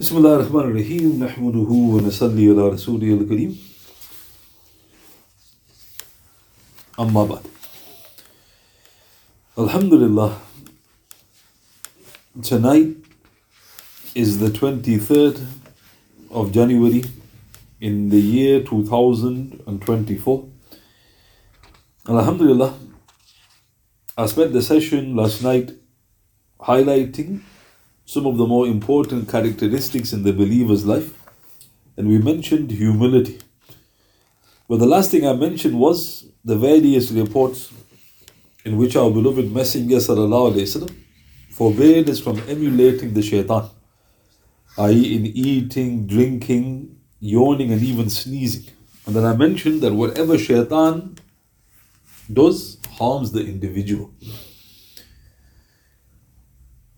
بسم الله الرحمن الرحيم نحمده ونصلي على رسوله الكريم أما بعد Alhamdulillah tonight is the 23rd of January in the year 2024 Alhamdulillah I spent the session last night highlighting some of the more important characteristics in the believer's life, and we mentioned humility. But the last thing I mentioned was the various reports in which our beloved Messenger وسلم, forbade us from emulating the shaitan, i.e., in eating, drinking, yawning, and even sneezing. And then I mentioned that whatever shaitan does harms the individual.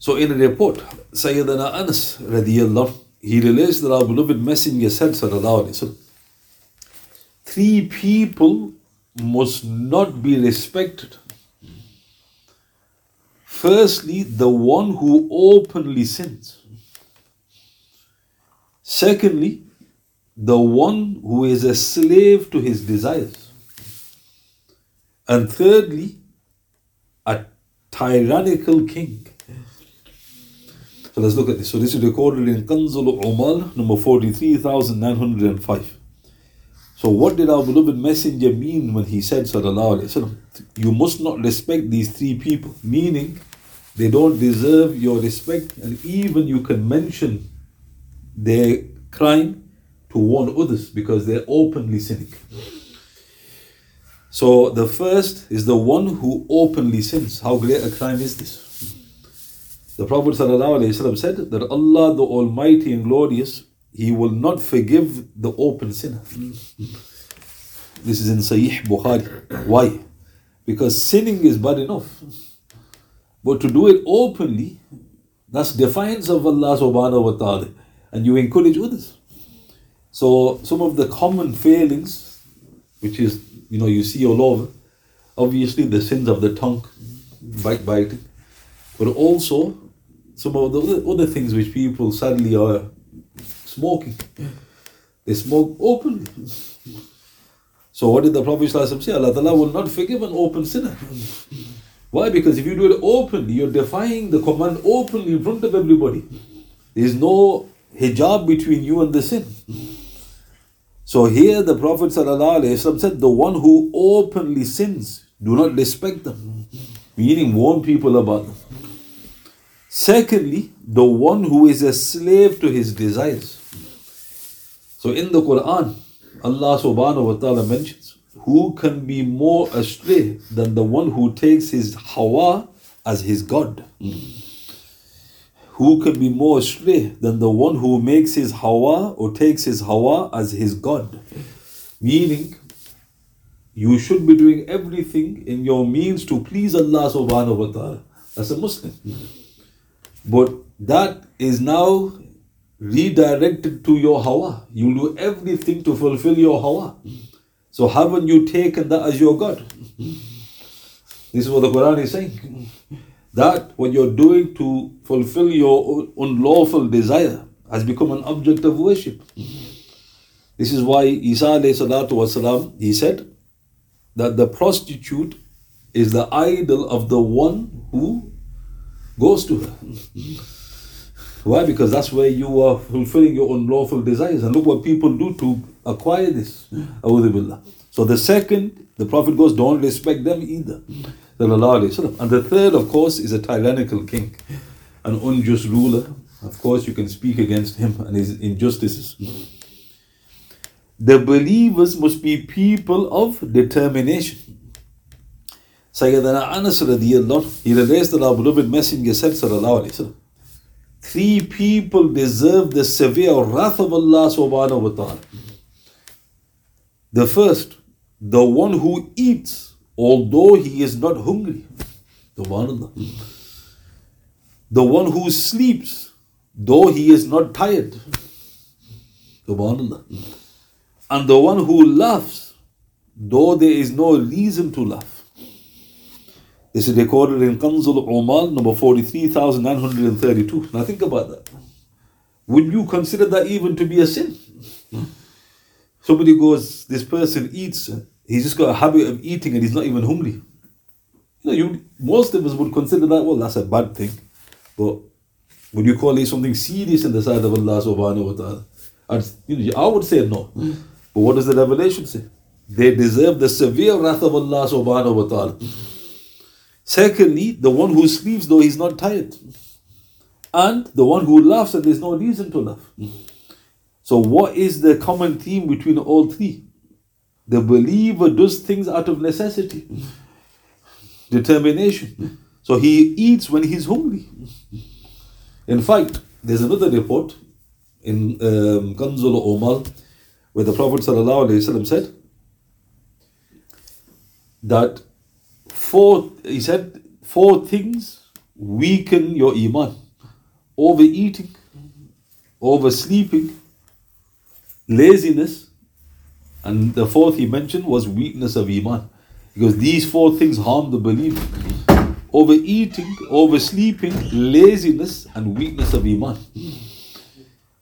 So in a report, Sayyidina Anas radiallahu he relates that our beloved messenger said sallallahu alayhi three people must not be respected. Firstly, the one who openly sins. Secondly, the one who is a slave to his desires. And thirdly, a tyrannical king. So let's look at this. So this is recorded in Kanzul Umal, number 43,905. So what did our beloved messenger mean when he said, Sallallahu you must not respect these three people, meaning they don't deserve your respect, and even you can mention their crime to warn others because they're openly sinning. So the first is the one who openly sins. How great a crime is this? The Prophet said that Allah, the Almighty and Glorious, He will not forgive the open sinner. This is in Sahih Bukhari. Why? Because sinning is bad enough. But to do it openly, that's defiance of Allah subhanahu wa ta'ala. And you encourage others. So some of the common failings, which is, you know, you see all over, obviously the sins of the tongue, backbiting, but also some of the other, things which people sadly are smoking. They smoke openly. So what did the Prophet say? Allah Ta'ala will not forgive an open sinner. Why? Because if you do it openly, you're defying the command openly in front of everybody. There's no hijab between you and the sin. So here the Prophet ﷺ said, the one who openly sins, do not respect them. Meaning warn people about them. Secondly, the one who is a slave to his desires. So in the Quran, Allah subhanahu wa ta'ala mentions, who can be more astray than the one who takes his hawa as his God? Who can be more astray than the one who makes his hawa or takes his hawa as his God? Meaning, you should be doing everything in your means to please Allah subhanahu wa ta'ala. That's a Muslim. But that is now redirected to your hawa. You do everything to fulfill your hawa. So haven't you taken that as your God? This is what the Quran is saying. That what you're doing to fulfill your unlawful desire has become an object of worship. This is why Isa wasalam, he said that the prostitute is the idol of the one who goes to her. Why? Because that's where you are fulfilling your unlawful desires. And look what people do to acquire this. So the second, the Prophet goes, don't respect them either. And the third, of course, is a tyrannical king, an unjust ruler. Of course, you can speak against him and his injustices. The believers must be people of determination. Sayyidina Anas radiallahu, he relates that our beloved messenger said sallallahu alayhi wasallam, three people deserve the severe wrath of Allah subhanahu wa ta'ala. The first, the one who eats although he is not hungry. The one who sleeps though he is not tired. And the one who laughs though there is no reason to laugh. This is recorded in Kanzul Umal number 43,932. Now think about that. would you consider that even to be a sin? Hmm? Somebody goes, this person eats, he's just got a habit of eating and he's not even hungry. You know, you most of us would consider that, well, that's a bad thing. But would you call it something serious in the sight of Allah subhanahu wa ta'ala? You know, I would say no. Hmm. But what does the revelation say? They deserve the severe wrath of Allah subhanahu wa ta'ala. Secondly, the one who sleeps though he's not tired. And the one who laughs and there's no reason to laugh. So, what is the common theme between all three? The believer does things out of necessity, determination. So, he eats when he's hungry. In fact, there's another report in um, Kanzul Umal where the Prophet ﷺ said that four, he said, four things weaken your iman overeating, oversleeping, laziness, and the fourth he mentioned was weakness of iman. Because these four things harm the believer overeating, oversleeping, laziness, and weakness of iman.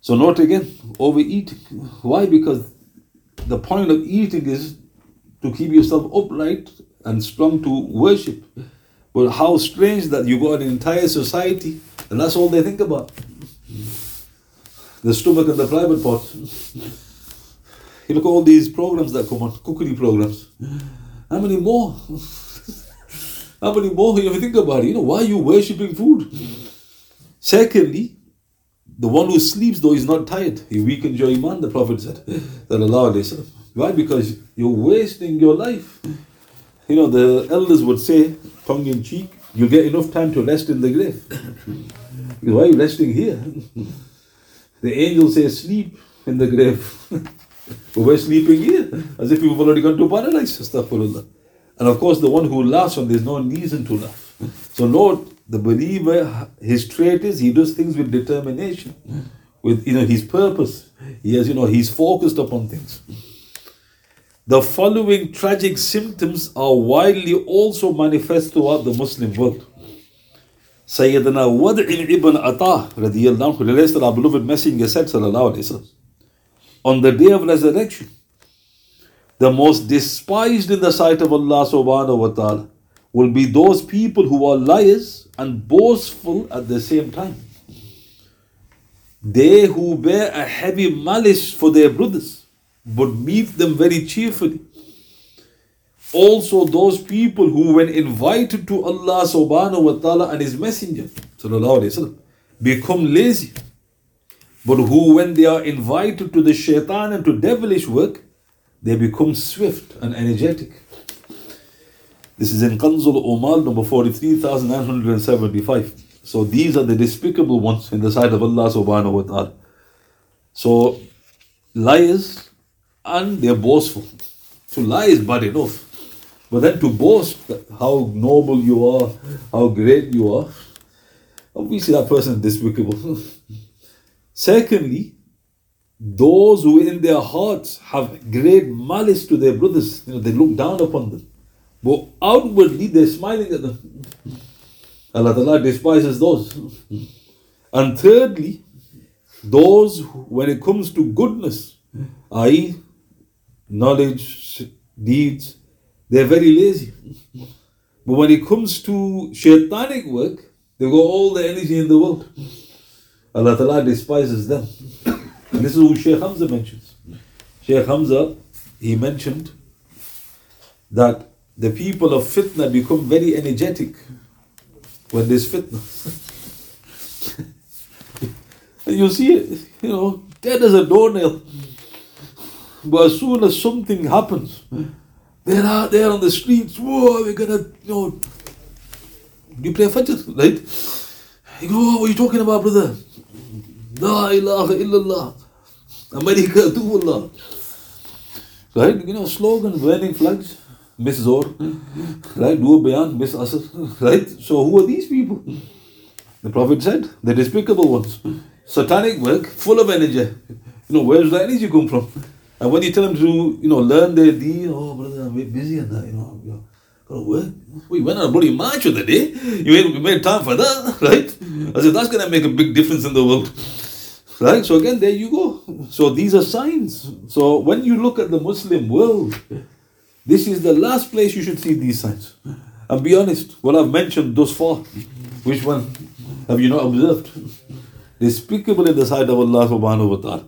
So, note again, overeating. Why? Because the point of eating is to keep yourself upright and strong to worship. But how strange that you got an entire society and that's all they think about. The stomach and the private part. You look at all these programs that come on, cookery programs. How many more? How many more you think about it? You know, why are you worshipping food? Secondly, the one who sleeps though is not tired. He weakens your iman, the Prophet said. That Allah Why? Because you're wasting your life. You know, the elders would say, tongue in cheek, you get enough time to rest in the grave. Why are you resting here? The angels say sleep in the grave. we're sleeping here, as if we've already gone to paradise. Astaghfirullah. And of course, the one who laughs when there's no reason to laugh. So, Lord, the believer, his trait is he does things with determination, with you know his purpose. He has, you know, he's focused upon things. The following tragic symptoms are widely also manifest throughout the Muslim world. Sayyidina Wad'i ibn Atah radiallahu anhu relates that our beloved Messenger said sallallahu alayhi wasallam, on the day of resurrection, the most despised in the sight of Allah subhanahu wa ta'ala will be those people who are liars and boastful at the same time. They who bear a heavy malice for their brothers but meet them very cheerfully. Also, those people who, when invited to Allah subhanahu wa ta'ala and His Messenger, وسلم, become lazy, but who, when they are invited to the shaitan and to devilish work, they become swift and energetic. This is in Kanzul Umal number 43,975. So these are the despicable ones in the sight of Allah subhanahu wa ta'ala. So liars, and they're boastful. To lie is bad enough. But then to boast how noble you are, how great you are, obviously that person is despicable. Secondly, those who in their hearts have great malice to their brothers, you know, they look down upon them. But outwardly they're smiling at them. Allah Ta'ala despises those. And thirdly, those when it comes to goodness, i.e., knowledge, deeds, they're very lazy. But when it comes to shaitanic work, they got all the energy in the world. Allah Ta'ala despises them. And this is who Shaykh Hamza mentions. Shaykh Hamza, he mentioned that the people of fitna become very energetic when there's fitna. and you see it, you know, dead as a doornail. But as soon as something happens, they're out there on the streets, whoa, we're gonna, you know, you play Fajr, right? You go, oh, what are you talking about, brother? La ilaha illallah. America to Allah. Right? You know, slogans, burning flags, Miss Zuhr, right? Do bayan, Miss Asr, right? So who are these people? The Prophet said, the despicable ones. Satanic work, full of energy. You know, where's the energy come from? And when you tell them to, you know, learn their deed, oh brother, I'm very busy and that, you know, you gotta work. We went on a bloody march of the day. You made, made time for that, right? I said that's gonna make a big difference in the world. Right? So again, there you go. So these are signs. So when you look at the Muslim world, this is the last place you should see these signs. And be honest, what I've mentioned thus far, which one have you not observed? Despicable in the sight of Allah subhanahu wa ta'ala.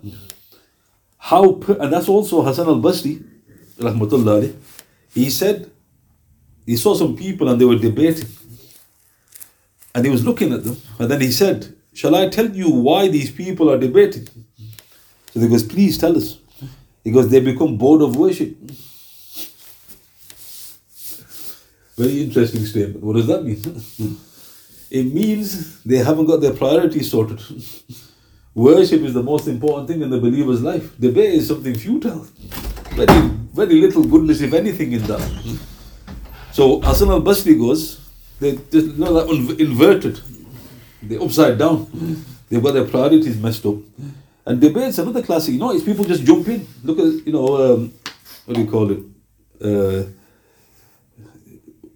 How, and that's also Hassan al Basri, rahmatullah, he said, he saw some people and they were debating. And he was looking at them, and then he said, Shall I tell you why these people are debating? So he goes, Please tell us. He goes, They become bored of worship. Very interesting statement. What does that mean? it means they haven't got their priorities sorted. Worship is the most important thing in the believer's life. Debate is something futile. Very, very little goodness, if anything, in that. So Hassan al Basri goes, they, they you know, that inverted. They're upside down. They've got their priorities messed up. And debates, another classic, you know, it's people just jump in. Look at, you know, um, what do you call it? Uh,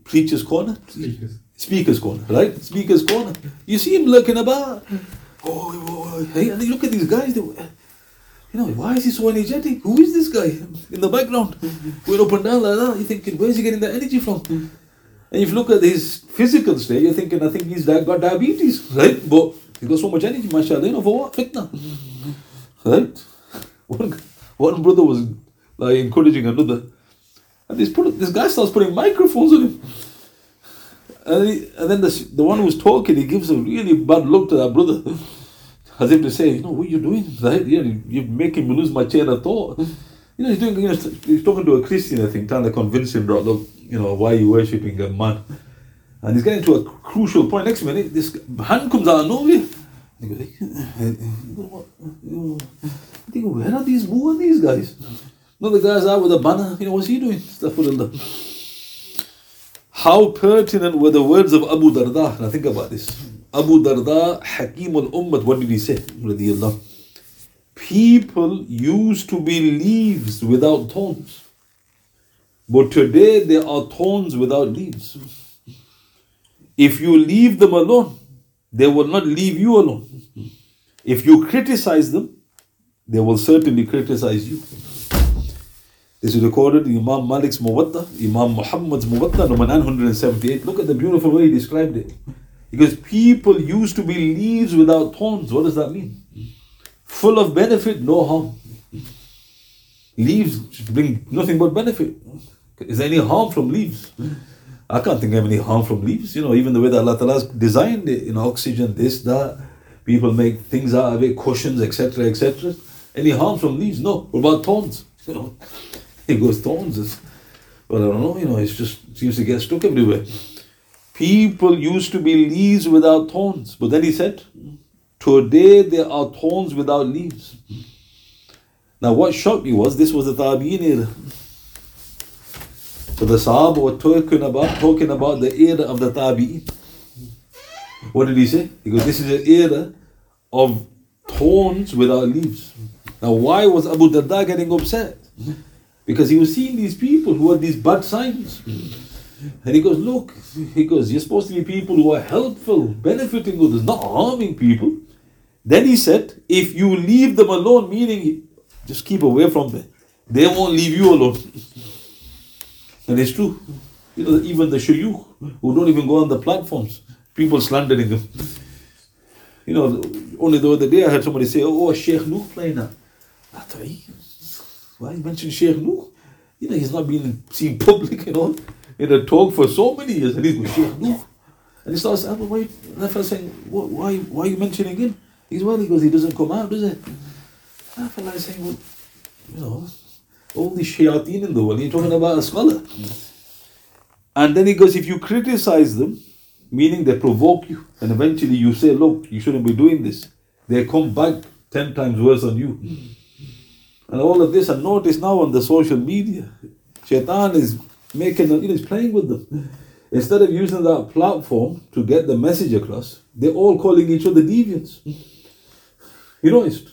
preacher's corner? Speakers. Speaker's corner, right? Speaker's corner. You see him lurking about. Oh, hey, look at these guys, they, you know, why is he so energetic? Who is this guy in the background? Going up and down like that. You're thinking, where's he getting that energy from? Mm-hmm. And if you look at his physical state, you're thinking, I think he's got diabetes, right? But he's got so much energy, mashallah, you know, for what? Fitna. Mm-hmm. Right? One, one brother was like encouraging another. And this, put, this guy starts putting microphones on him. And, he, and then the, the one who's talking, he gives a really bad look to that brother. As if to say, you know, what are you doing? Right? You know, you're making me lose my chain of thought. You know, he's doing, you know, he's talking to a Christian, I think, trying to convince him that, you know, why are you worshipping a man? And he's getting to a crucial point. Next minute, this hand comes out of nowhere. He goes, hey, where are these, who are these guys? No, the guy's out with a banner. You know, what's he doing? How pertinent were the words of Abu Darda? Now think about this. Abu Darda, Hakim al Ummat, what did he say? People used to be leaves without thorns. But today there are thorns without leaves. If you leave them alone, they will not leave you alone. If you criticize them, they will certainly criticize you. This is recorded in Imam Malik's Muwatta, Imam Muhammad's Muwatta, number 978. Look at the beautiful way he described it. Because people used to be leaves without thorns. What does that mean? Full of benefit, no harm. Leaves bring nothing but benefit. Is there any harm from leaves? I can't think of any harm from leaves. You know, even the way that Allah Ta'ala designed it, you know, oxygen, this, that. People make things out of it, cushions, etc., etc. Any harm from leaves? No. What about thorns? You know, it goes thorns. It's, but I don't know, you know, it just seems to get stuck everywhere. People used to be leaves without thorns. But then he said, Today there are thorns without leaves. Now, what shocked me was this was the Tabi'in era. So the Sahaba were talking about talking about the era of the Tabi'in. What did he say? He goes, This is an era of thorns without leaves. Now, why was Abu Darda getting upset? Because he was seeing these people who had these bad signs. And he goes, Look, he goes, You're supposed to be people who are helpful, benefiting others, not harming people. Then he said, If you leave them alone, meaning just keep away from them, they won't leave you alone. And it's true. You know, even the shuyukh who don't even go on the platforms, people slandering them. You know, only the other day I heard somebody say, oh, Sheikh Nuh that. I thought, why you mention Sheikh Nuh? You know, he's not been seen public, you know, in a talk for so many years, and he's with Sheikh Nuh. And he starts, saying, why, and I felt saying, why, why are you mentioning him? He's well, he goes, he doesn't come out, does he? And I felt saying, well, you know, all these shayateen in the world, you're talking about a scholar. And then he goes, if you criticize them, meaning they provoke you, and eventually you say, look, you shouldn't be doing this, they come back ten times worse on you. And all of this, and notice now on the social media, Shaitan is making, you know, he's playing with them. Instead of using that platform to get the message across, they're all calling each other deviants. You noticed?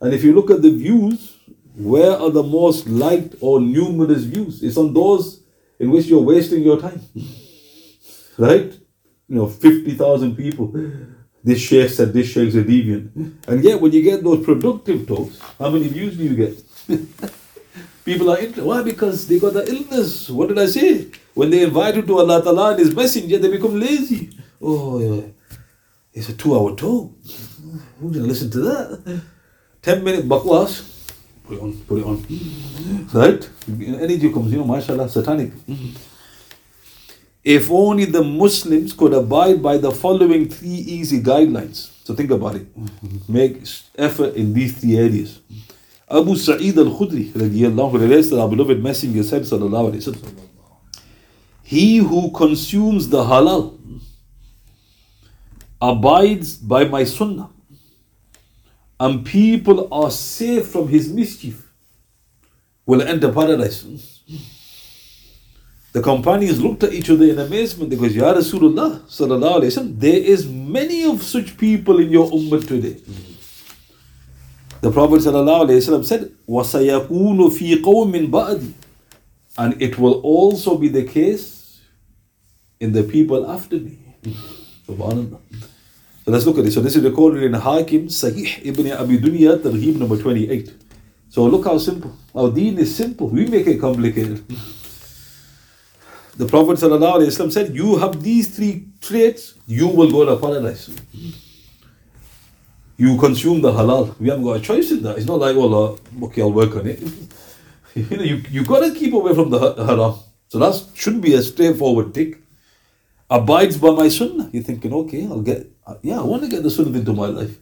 And if you look at the views where are the most liked or numerous views? It's on those in which you're wasting your time. Right? You know, 50,000 people. This sheikh said this sheikh's a deviant. And yet, when you get those productive talks, how many views do you get? People are interested. Why? Because they got the illness. What did I say? When they invite you to Allah Ta'ala and His Messenger, they become lazy. Oh, yeah. It's a two hour talk. Who's going to listen to that? 10 minute bakwas. Put it on, put it on. Right? Energy comes, you know, mashallah, satanic. If only the Muslims could abide by the following three easy guidelines. So think about it. Make effort in these three areas. Abu Sa'id al-Khudri, radiallahu our beloved messenger said, sallallahu alayhi wa He who consumes the halal abides by my sunnah and people are safe from his mischief will enter paradise. The companions looked at each other in amazement because Ya Rasulullah sallallahu alayhi wasallam, there is many of such people in your ummah today. The Prophet sallallahu alayhi wasallam said, وَسَيَكُونُ فِي قَوْمٍ بَعْدِ And it will also be the case in the people after me. Subhanallah. So let's look at this. So this is recorded in Hakim, Sahih Ibn Abi Dunya, Targhib number 28. So look how simple. Our deen is simple. We make it complicated. The Prophet ﷺ said, You have these three traits, you will go to paradise. You consume the halal. We haven't got a choice in that. It's not like, well, uh, okay, I'll work on it. you know, you, you got to keep away from the haram. So that should be a straightforward tick. Abides by my sunnah. You're thinking, okay, I'll get, yeah, I want to get the sunnah into my life.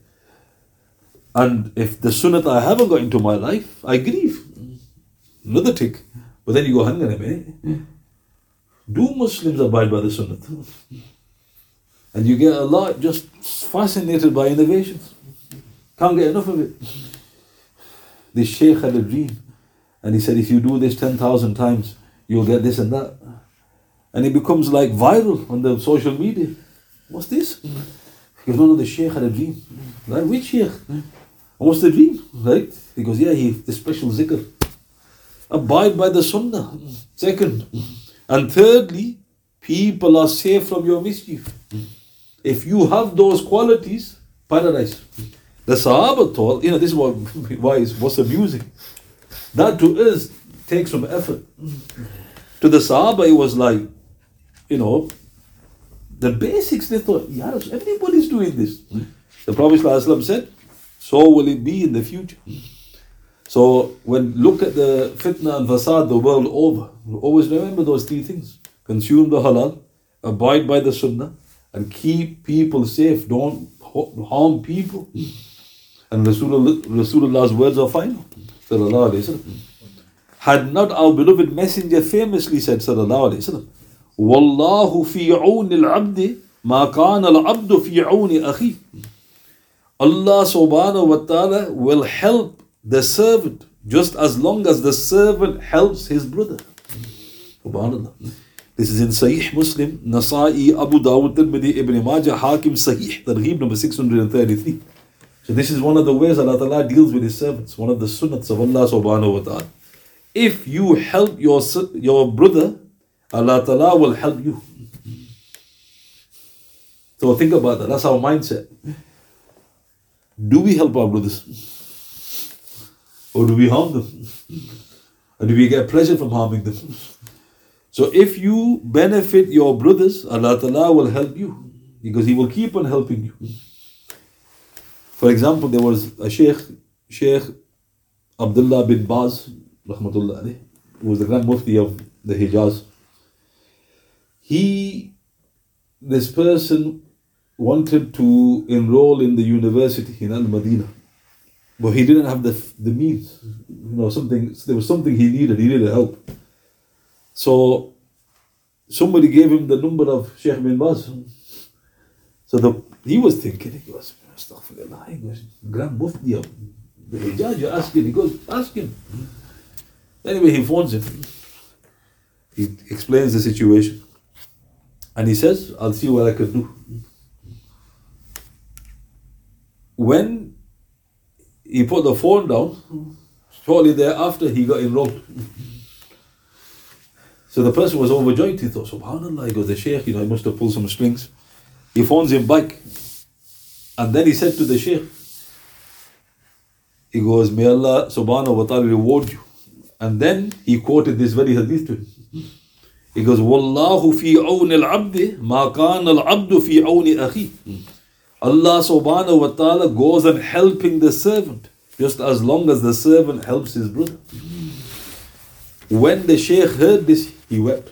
And if the sunnah I haven't got into my life, I grieve. Another tick. But then you go, hang on a minute. Do Muslims abide by the Sunnah? And you get a lot just fascinated by innovations. Can't get enough of it. This Sheikh had a dream, and he said, if you do this 10,000 times, you'll get this and that. And it becomes like viral on the social media. What's this? He goes, no, no, the Sheikh had a dream. Like, which Sheikh? And what's the dream? Right? He goes, yeah, he the special zikr. Abide by the Sunnah. Second. And thirdly, people are safe from your mischief. If you have those qualities, paradise. The Sahaba thought, you know, this is what, why what's amusing. That to us takes some effort. To the Sahaba, it was like, you know, the basics, they thought, yeah, everybody's doing this. The Prophet ﷺ said, so will it be in the future. So when look at the fitna and fasad the world over, always remember those three things. Consume the halal, abide by the sunnah, and keep people safe. Don't harm people. And Rasulullah, Rasulullah's words are final. Had not our beloved messenger famously said, Sallallahu Alaihi Wasallam, Wallahu fi al-abdi ma kana al-abdu fi akhi. Allah subhanahu wa ta'ala will help the servant just as long as the servant helps his brother. Subhanallah. This is in Sahih Muslim, Nasa'i, Abu Dawud, Tirmidhi, Ibn Majah, Hakim, Sahih, Targhib number 633. So this is one of the ways Allah Ta'ala deals with His servants, one of the sunnats of Allah subhanahu wa ta'ala. If you help your, your brother, Allah Ta'ala will help you. So think about that. That's our mindset. Do we help our brothers? Or do we harm them? Or do we get pleasure from harming them? So if you benefit your brothers, Allah Ta'ala will help you because He will keep on helping you. For example, there was a Sheikh, Sheikh Abdullah bin Baz, rahmatullah who was the Grand Mufti of the Hijaz. He, this person wanted to enroll in the university in Al Madinah but he didn't have the the means. You know, something there was something he needed. He needed help. So somebody gave him the number of Sheikh bin Baz. So the he was thinking, he goes, Astaghfirullah, he goes, Grand Mufti of the Hijaz, you're asking, he goes, ask him. Anyway, he phones him. He explains the situation. And he says, I'll see what I can do. When he put the phone down. Shortly thereafter, he got enrolled. So the person was overjoyed. He thought, Subhanallah, he goes, the Sheikh, you know, he must have pulled some strings. He phones him back. And then he said to the Shaykh, he goes, May Allah subhanahu wa ta'ala reward you. And then he quoted this very hadith to him. He goes, Wallahu fi awn al-abdi ma kana al-abdu fi awn akhi. Allah subhanahu wa ta'ala goes and helping the servant just as long as the servant helps his brother. When the Shaykh heard this, he wept.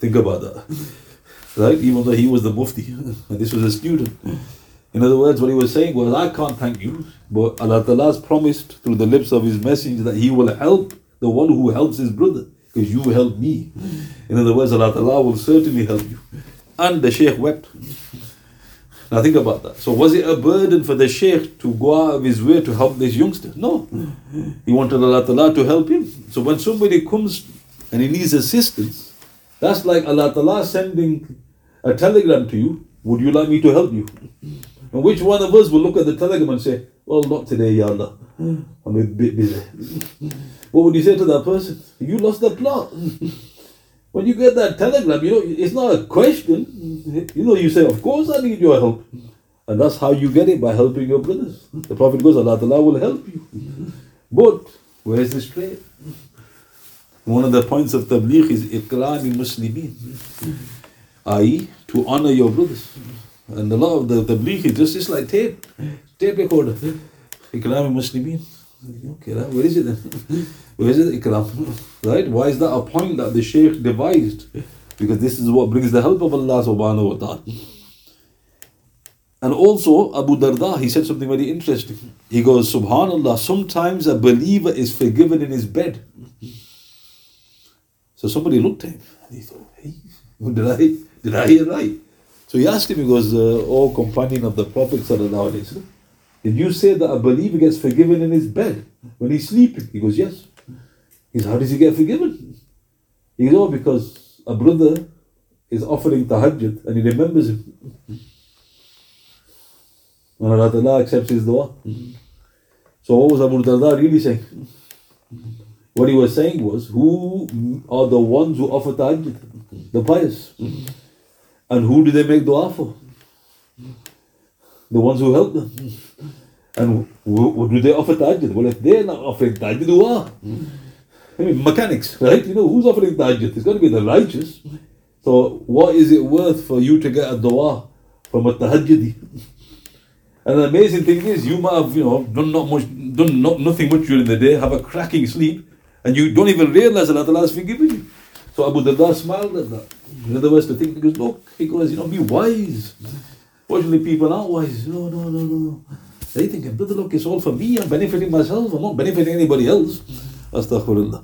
Think about that. Right? Even though he was the mufti and this was a student. In other words, what he was saying was, I can't thank you, but Allah has promised through the lips of His messenger that He will help the one who helps his brother, because you helped me. In other words, Allah Ta'ala will certainly help you. And the Shaykh wept. Now think about that. So was it a burden for the Shaykh to go out of his way to help this youngster? No. He wanted Allah Ta'ala to help him. So when somebody comes and he needs assistance, that's like Allah Ta'ala sending a telegram to you, would you like me to help you? And which one of us will look at the telegram and say, well, not today, Ya Allah. I'm a bit busy. What would you say to that person? You lost the plot. When you get that telegram, you know, it's not a question. You know, you say, of course I need your help. And that's how you get it, by helping your brothers. The Prophet goes, Allah Ta'ala will help you. But, where is the straight? One of the points of tabligh is ikrami muslimin, i.e., to honor your brothers. And a lot of the tabligh is just, just like tape, tape recorder. Ikrami muslimin. Okay, where is it then? Where is it? Ikram. Right? Why is that a point that the Shaykh devised? Because this is what brings the help of Allah subhanahu wa ta'ala. And also, Abu Darda, he said something very interesting. He goes, Subhanallah, sometimes a believer is forgiven in his bed. So somebody looked at him and he thought, hey, did I, did I hear right? So he asked him, he goes, uh, Oh, companion of the Prophet, sallallahu alayhi wa did you say that a believer gets forgiven in his bed when he's sleeping? He goes, Yes. He goes, How does he get forgiven? He goes, Oh, because a brother is offering tahajjud and he remembers him. And Allah accepts his dua. So what was Abu Darda really saying? What he was saying was, who are the ones who offer tahajjud? The pious. And who do they make dua for? The ones who help them. And what do they offer tahajjud? Well, if they're not offering tahajjud, who are? I mean, mechanics, right? You know, who's offering tahajjud? It's got to be the righteous. So, what is it worth for you to get a dua from a tahajjudi? And the amazing thing is, you might have, you know, done not much, done not, nothing much during the day, have a cracking sleep, and you don't even realize that Allah has forgiven you. So Abu Darda smiled at that. In other words, the thing, he goes, look, he goes, you know, be wise. Fortunately, people wise. No, no, no, no. They think, brother, look, it's all for me. I'm benefiting myself. I'm not benefiting anybody else. Astaghfirullah.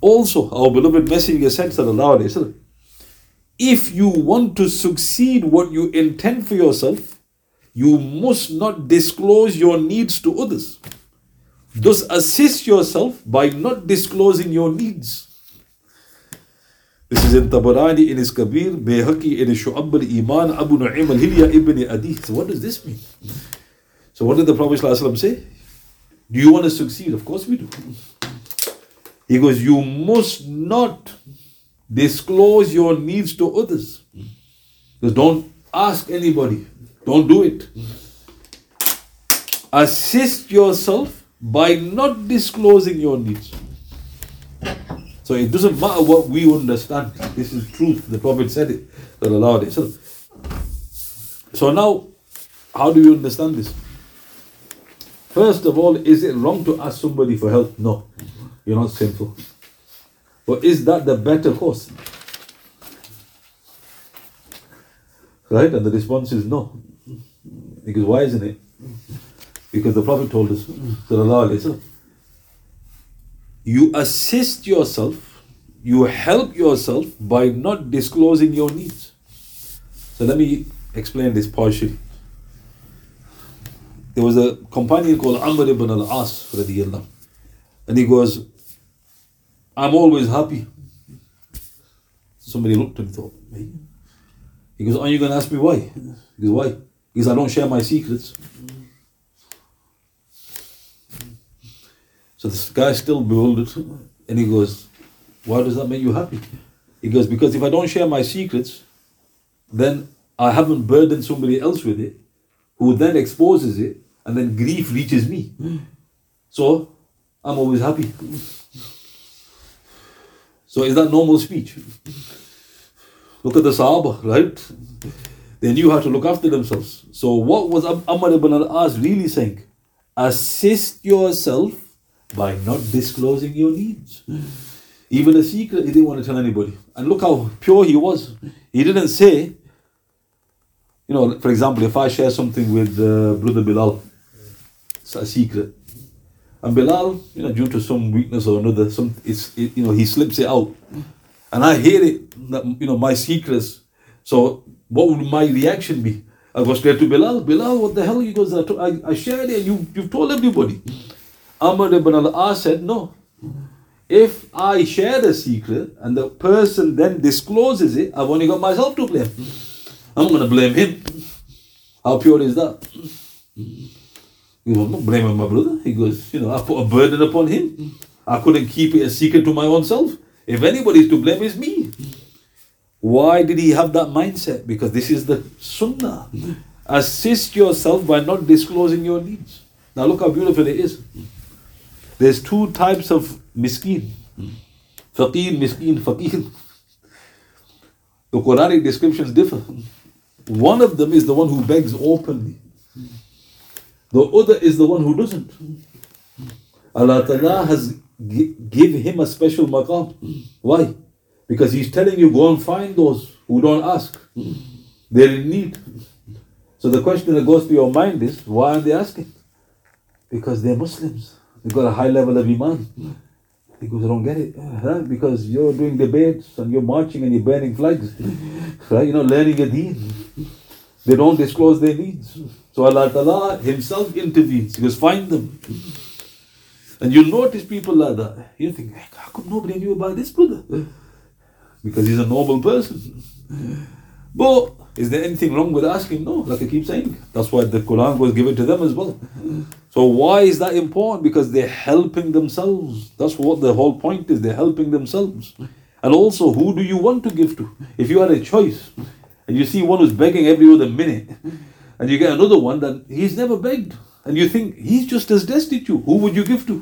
Also, our beloved Messenger said, Sallallahu Alaihi if you want to succeed what you intend for yourself, you must not disclose your needs to others. Thus, assist yourself by not disclosing your needs. This is in Tabarani in his Kabir, Bayhaqi in his Shu'ab al-Iman, Abu Nu'im al-Hilya ibn Adi. So what does this mean? So what did the Prophet ﷺ say? Do you want to succeed? Of course we do. He goes, you must not disclose your needs to others. Because don't ask anybody. Don't do it. Assist yourself by not disclosing your needs. So it doesn't matter what we understand. This is truth. The Prophet said it. So now, how do you understand this? First of all, is it wrong to ask somebody for help? No, you're not sinful. But is that the better course? Right? And the response is no. Because why isn't it? Because the Prophet told us, you assist yourself, you help yourself by not disclosing your needs. So let me explain this partially. There was a companion called Amr ibn al-As and he goes, I'm always happy. Somebody looked at him and thought, hey. He goes, Are you going to ask me why? He goes, Why? Because I don't share my secrets. So this guy still bewildered and he goes, Why does that make you happy? He goes, Because if I don't share my secrets, then I haven't burdened somebody else with it, who then exposes it, and then grief reaches me. So I'm always happy. So is that normal speech? Look at the Sahaba, right? They knew how to look after themselves. So what was Amr ibn al-As really saying? Assist yourself by not disclosing your needs. Even a secret, he didn't want to tell anybody. And look how pure he was. He didn't say, you know, for example, if I share something with uh, Brother Bilal, it's a secret. And Bilal, you know, due to some weakness or another, some it's it, you know he slips it out, and I hear it, that, you know, my secrets. So what would my reaction be? I go straight to Bilal. Bilal, what the hell? He goes, I, I shared it. You you've told everybody. Amr ibn al-As said, no. If I share the secret and the person then discloses it, I've only got myself to blame. I'm going to blame him. How pure is that? Know, I'm not blaming my brother. He goes, you know, I put a burden upon him. I couldn't keep it a secret to my own self. If anybody's to blame, it's me. Why did he have that mindset? Because this is the sunnah. Assist yourself by not disclosing your needs. Now look how beautiful it is. There's two types of miskin. Faqir, miskin, faqir. The Quranic descriptions differ. One of them is the one who begs openly. The other is the one who doesn't. Allah Ta'ala has give him a special maqam. Why? Because he's telling you go and find those who don't ask. They're in need. So the question that goes to your mind is, why are they asking? Because they're Muslims. They've got a high level of iman. He goes, I don't get it. Huh? Because you're doing debates and you're marching and you're burning flags. Right? You're not learning a deen. They don't disclose their needs. So Allah Ta'ala Himself intervenes. He goes, find them. And you'll notice people like that. You think, how come nobody knew about this brother? Because he's a noble person. But is there anything wrong with asking? No, like I keep saying. That's why the Quran was given to them as well. So why is that important? Because they're helping themselves. That's what the whole point is. They're helping themselves. And also, who do you want to give to? If you had a choice, and you see one who's begging every other minute, and you get another one that he's never begged, and you think he's just as destitute, who would you give to?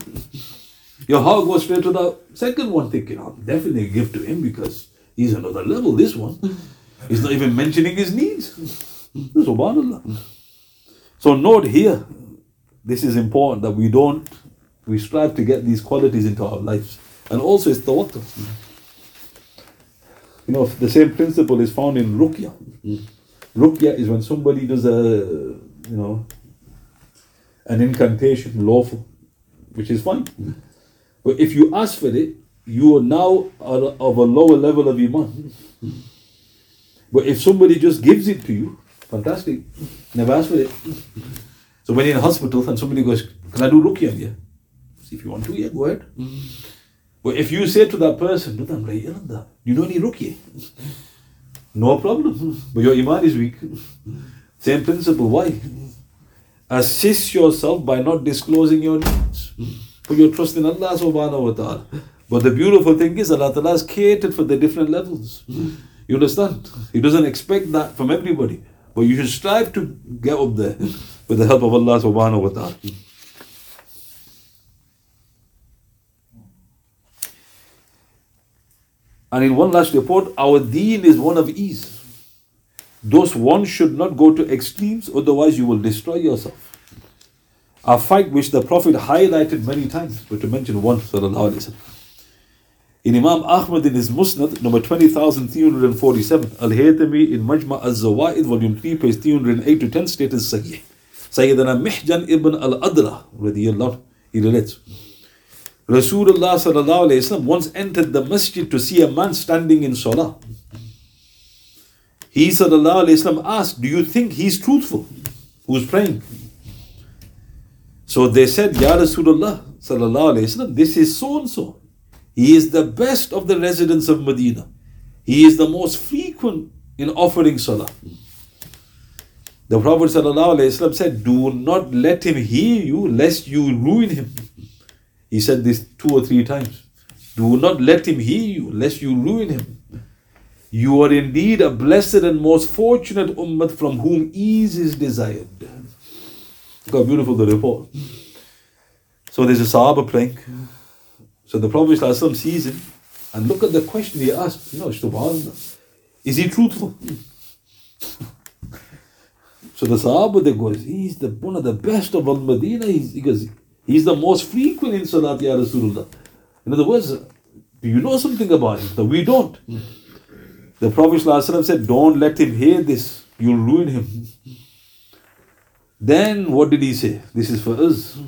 Your heart goes straight to the second one, thinking, I'll definitely give to him because he's another level, this one. He's not even mentioning his needs. Subhanallah. So note here, this is important that we don't, we strive to get these qualities into our lives. And also it's tawakkul. You know, the same principle is found in ruqya. Ruqya is when somebody does a, you know, an incantation, lawful, which is fine. But if you ask for it, you are now of a lower level of iman. But if somebody just gives it to you, fantastic. Never ask for it. So when you're in hospital and somebody goes, Can I do ruqya? Yeah. See if you want to, yeah, go ahead. But if you say to that person. You don't need ruqya. No problem. But your iman is weak. Same principle. Why? Assist yourself by not disclosing your needs. Put your trust in Allah subhanahu wa ta'ala. But the beautiful thing is Allah Ta'ala has catered for the different levels. You understand? He doesn't expect that from everybody. But you should strive to get up there with the help of Allah subhanahu wa ta'ala. And in one last report, our deen is one of ease. Thus, one should not go to extremes, otherwise, you will destroy yourself. A fight which the Prophet highlighted many times, but to mention one, sallallahu alayhi wa in Imam Ahmad in his Musnad, number 20,347, Al Haythami in Majma al Zawaid, volume 3, page 308 to 10, stated Sahih. Sayyidina Mihjan ibn al Adra, radiallahu, he relates. Rasulullah sallallahu alayhi wasallam once entered the masjid to see a man standing in salah. He sallallahu alayhi wasallam asked, Do you think he's truthful? Who's praying? So they said, Ya Rasulullah sallallahu alayhi wasallam, this is so and so. He is the best of the residents of Medina. He is the most frequent in offering salah. The Prophet said, Do not let him hear you lest you ruin him. He said this two or three times. Do not let him hear you lest you ruin him. You are indeed a blessed and most fortunate ummah from whom ease is desired. Look how beautiful the report. So there's a Sahaba praying. So the Prophet ﷺ sees him and look at the question he asked. You know, subhanAllah. Is he truthful? So the Sahaba they goes, he's the one of the best of Al Madinah. He's, he he's the most frequent in Salat Ya Rasulullah. In other words, do you know something about him that we don't? The Prophet ﷺ said, Don't let him hear this, you'll ruin him. Then what did he say? This is for us.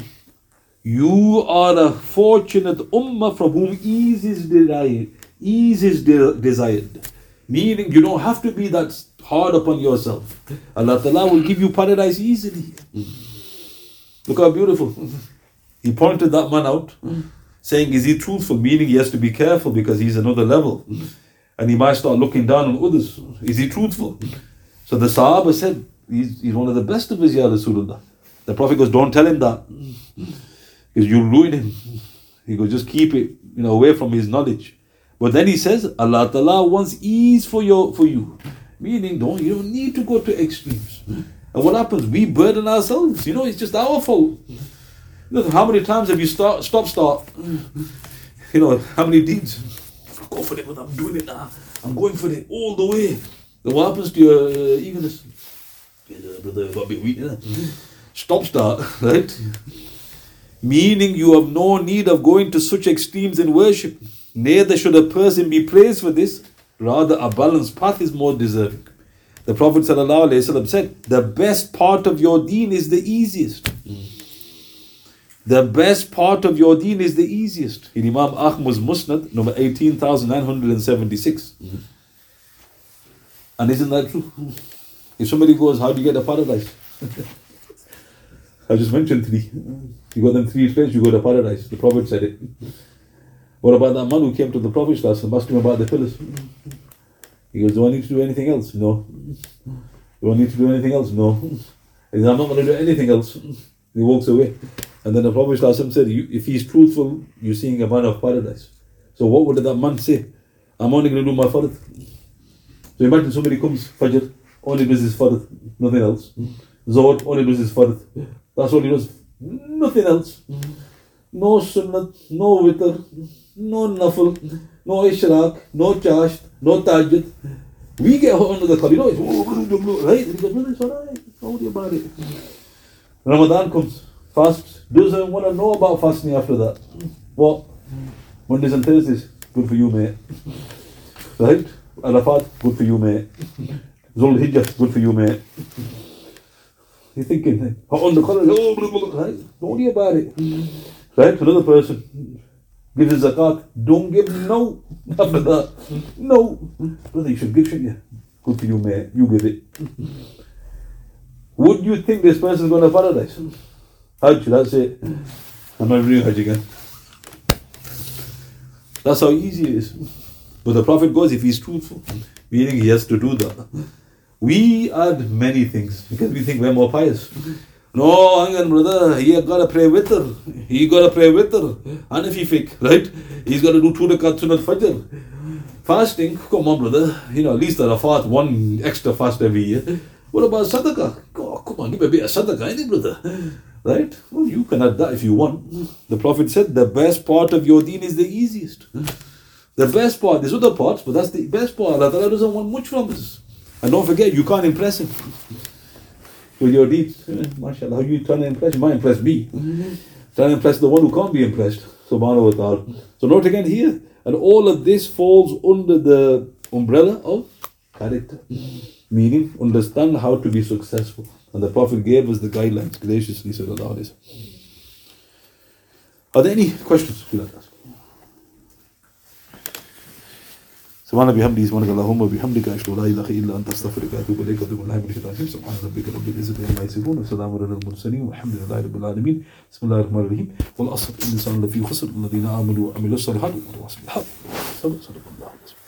You are a fortunate ummah from whom ease is desired. Ease is de- desired. Meaning you don't have to be that hard upon yourself. Allah Ta'ala will give you paradise easily. Look how beautiful. He pointed that man out, saying, Is he truthful? Meaning he has to be careful because he's another level. And he might start looking down on others. Is he truthful? So the Sahaba said, He's, he's one of the best of us, Ya Rasulullah. The Prophet goes, Don't tell him that. Because you'll ruin him. He goes, Just keep it you know, away from his knowledge. But then he says, Allah Ta'ala wants ease for your for you. Meaning, don't you don't need to go to extremes. And what happens? We burden ourselves. You know, it's just our fault. You know, how many times have you start stop start? You know, how many deeds? Go for it, but I'm doing it now. I'm going for it all the way. Then what happens to your uh, eagerness? Yeah, brother, got a bit weak, innit? Stop start, right? Meaning you have no need of going to such extremes in worship. Neither should a person be praised for this. Rather, a balanced path is more deserving. The Prophet ﷺ said, The best part of your deen is the easiest. The best part of your deen is the easiest. In Imam Ahmad's Musnad, number 18,976. And isn't that true? If somebody goes, How do you get to paradise? I just mentioned three. You got them three traits, you go to paradise. The Prophet said it. What about that man who came to the Prophet and asked him about the pillars? He goes, Do I need to do anything else? No. Do I need to do anything else? No. He says, I'm not going to do anything else. He walks away. And then the Prophet said, If he's truthful, you're seeing a man of paradise. So what would that man say? I'm only going to do my fard. So imagine somebody comes, Fajr, only his fard, nothing else. Zuhr, only his fard. That's all he does. Nothing else. No sunnat, no witr, no nafil, no ishraq, no chash, no tahajjud. We get hot under the collar, you know, it's oh, right? And he goes, no, it's alright, don't worry about it. Ramadan comes, fast, doesn't want to know about fasting after that. What? Mondays and Thursdays, good for you, mate. Right? Arafat, good for you, mate. Zul Hijjah, good for you, mate. You're thinking, hot on the collar, oh, blah, blah, right? Don't worry about it. Right? Another person gives his zakat, don't give no after that. No. Brother, you should give, shouldn't you? Good for you, mate. You give it. Would you think this person's going to paradise? Hajj, that's it. I'm not doing Hajj again. That's how easy it is. But the Prophet goes, if he's truthful, meaning he has to do that. We add many things because we think we're more pious. No, hang on, brother. He got to pray witr. He got to pray witr. Hanafi right? He's got to do two rakat sunat fajr. Fasting, come on, brother. You know, at least Arafat, one extra fast every year. What about sadaqah? Oh, come on, give me a bit of sadaqah, it, brother? Right? Well, you can add that if you want. The Prophet said the best part of your deen is the easiest. The best part, there's other parts, but that's the best part. Allah doesn't want much from us. And don't forget, you can't impress him with your deeds. MashaAllah, how are you trying to impress? You might impress me. Mm-hmm. Trying to impress the one who can't be impressed. Subhanahu wa ta'ala. So note again here, and all of this falls under the umbrella of character. Mm-hmm. Meaning, understand how to be successful. And the Prophet gave us the guidelines graciously. Sallallahu Alaihi Are there any questions? سبحان بحمده سبحانك اللهم وبحمدك أشهد أن لا إله إلا أنت أستغفرك وأتوب إليك وأتوب الله من الشيطان الرجيم سبحان ربك رب العزة عما يصفون وسلام على المرسلين والحمد لله رب العالمين. بسم الله الرحمن الرحيم. والأصل الإنسان لفي خسر الذين آمنوا وعملوا الصالحات وتواصوا بالحق صدق الله.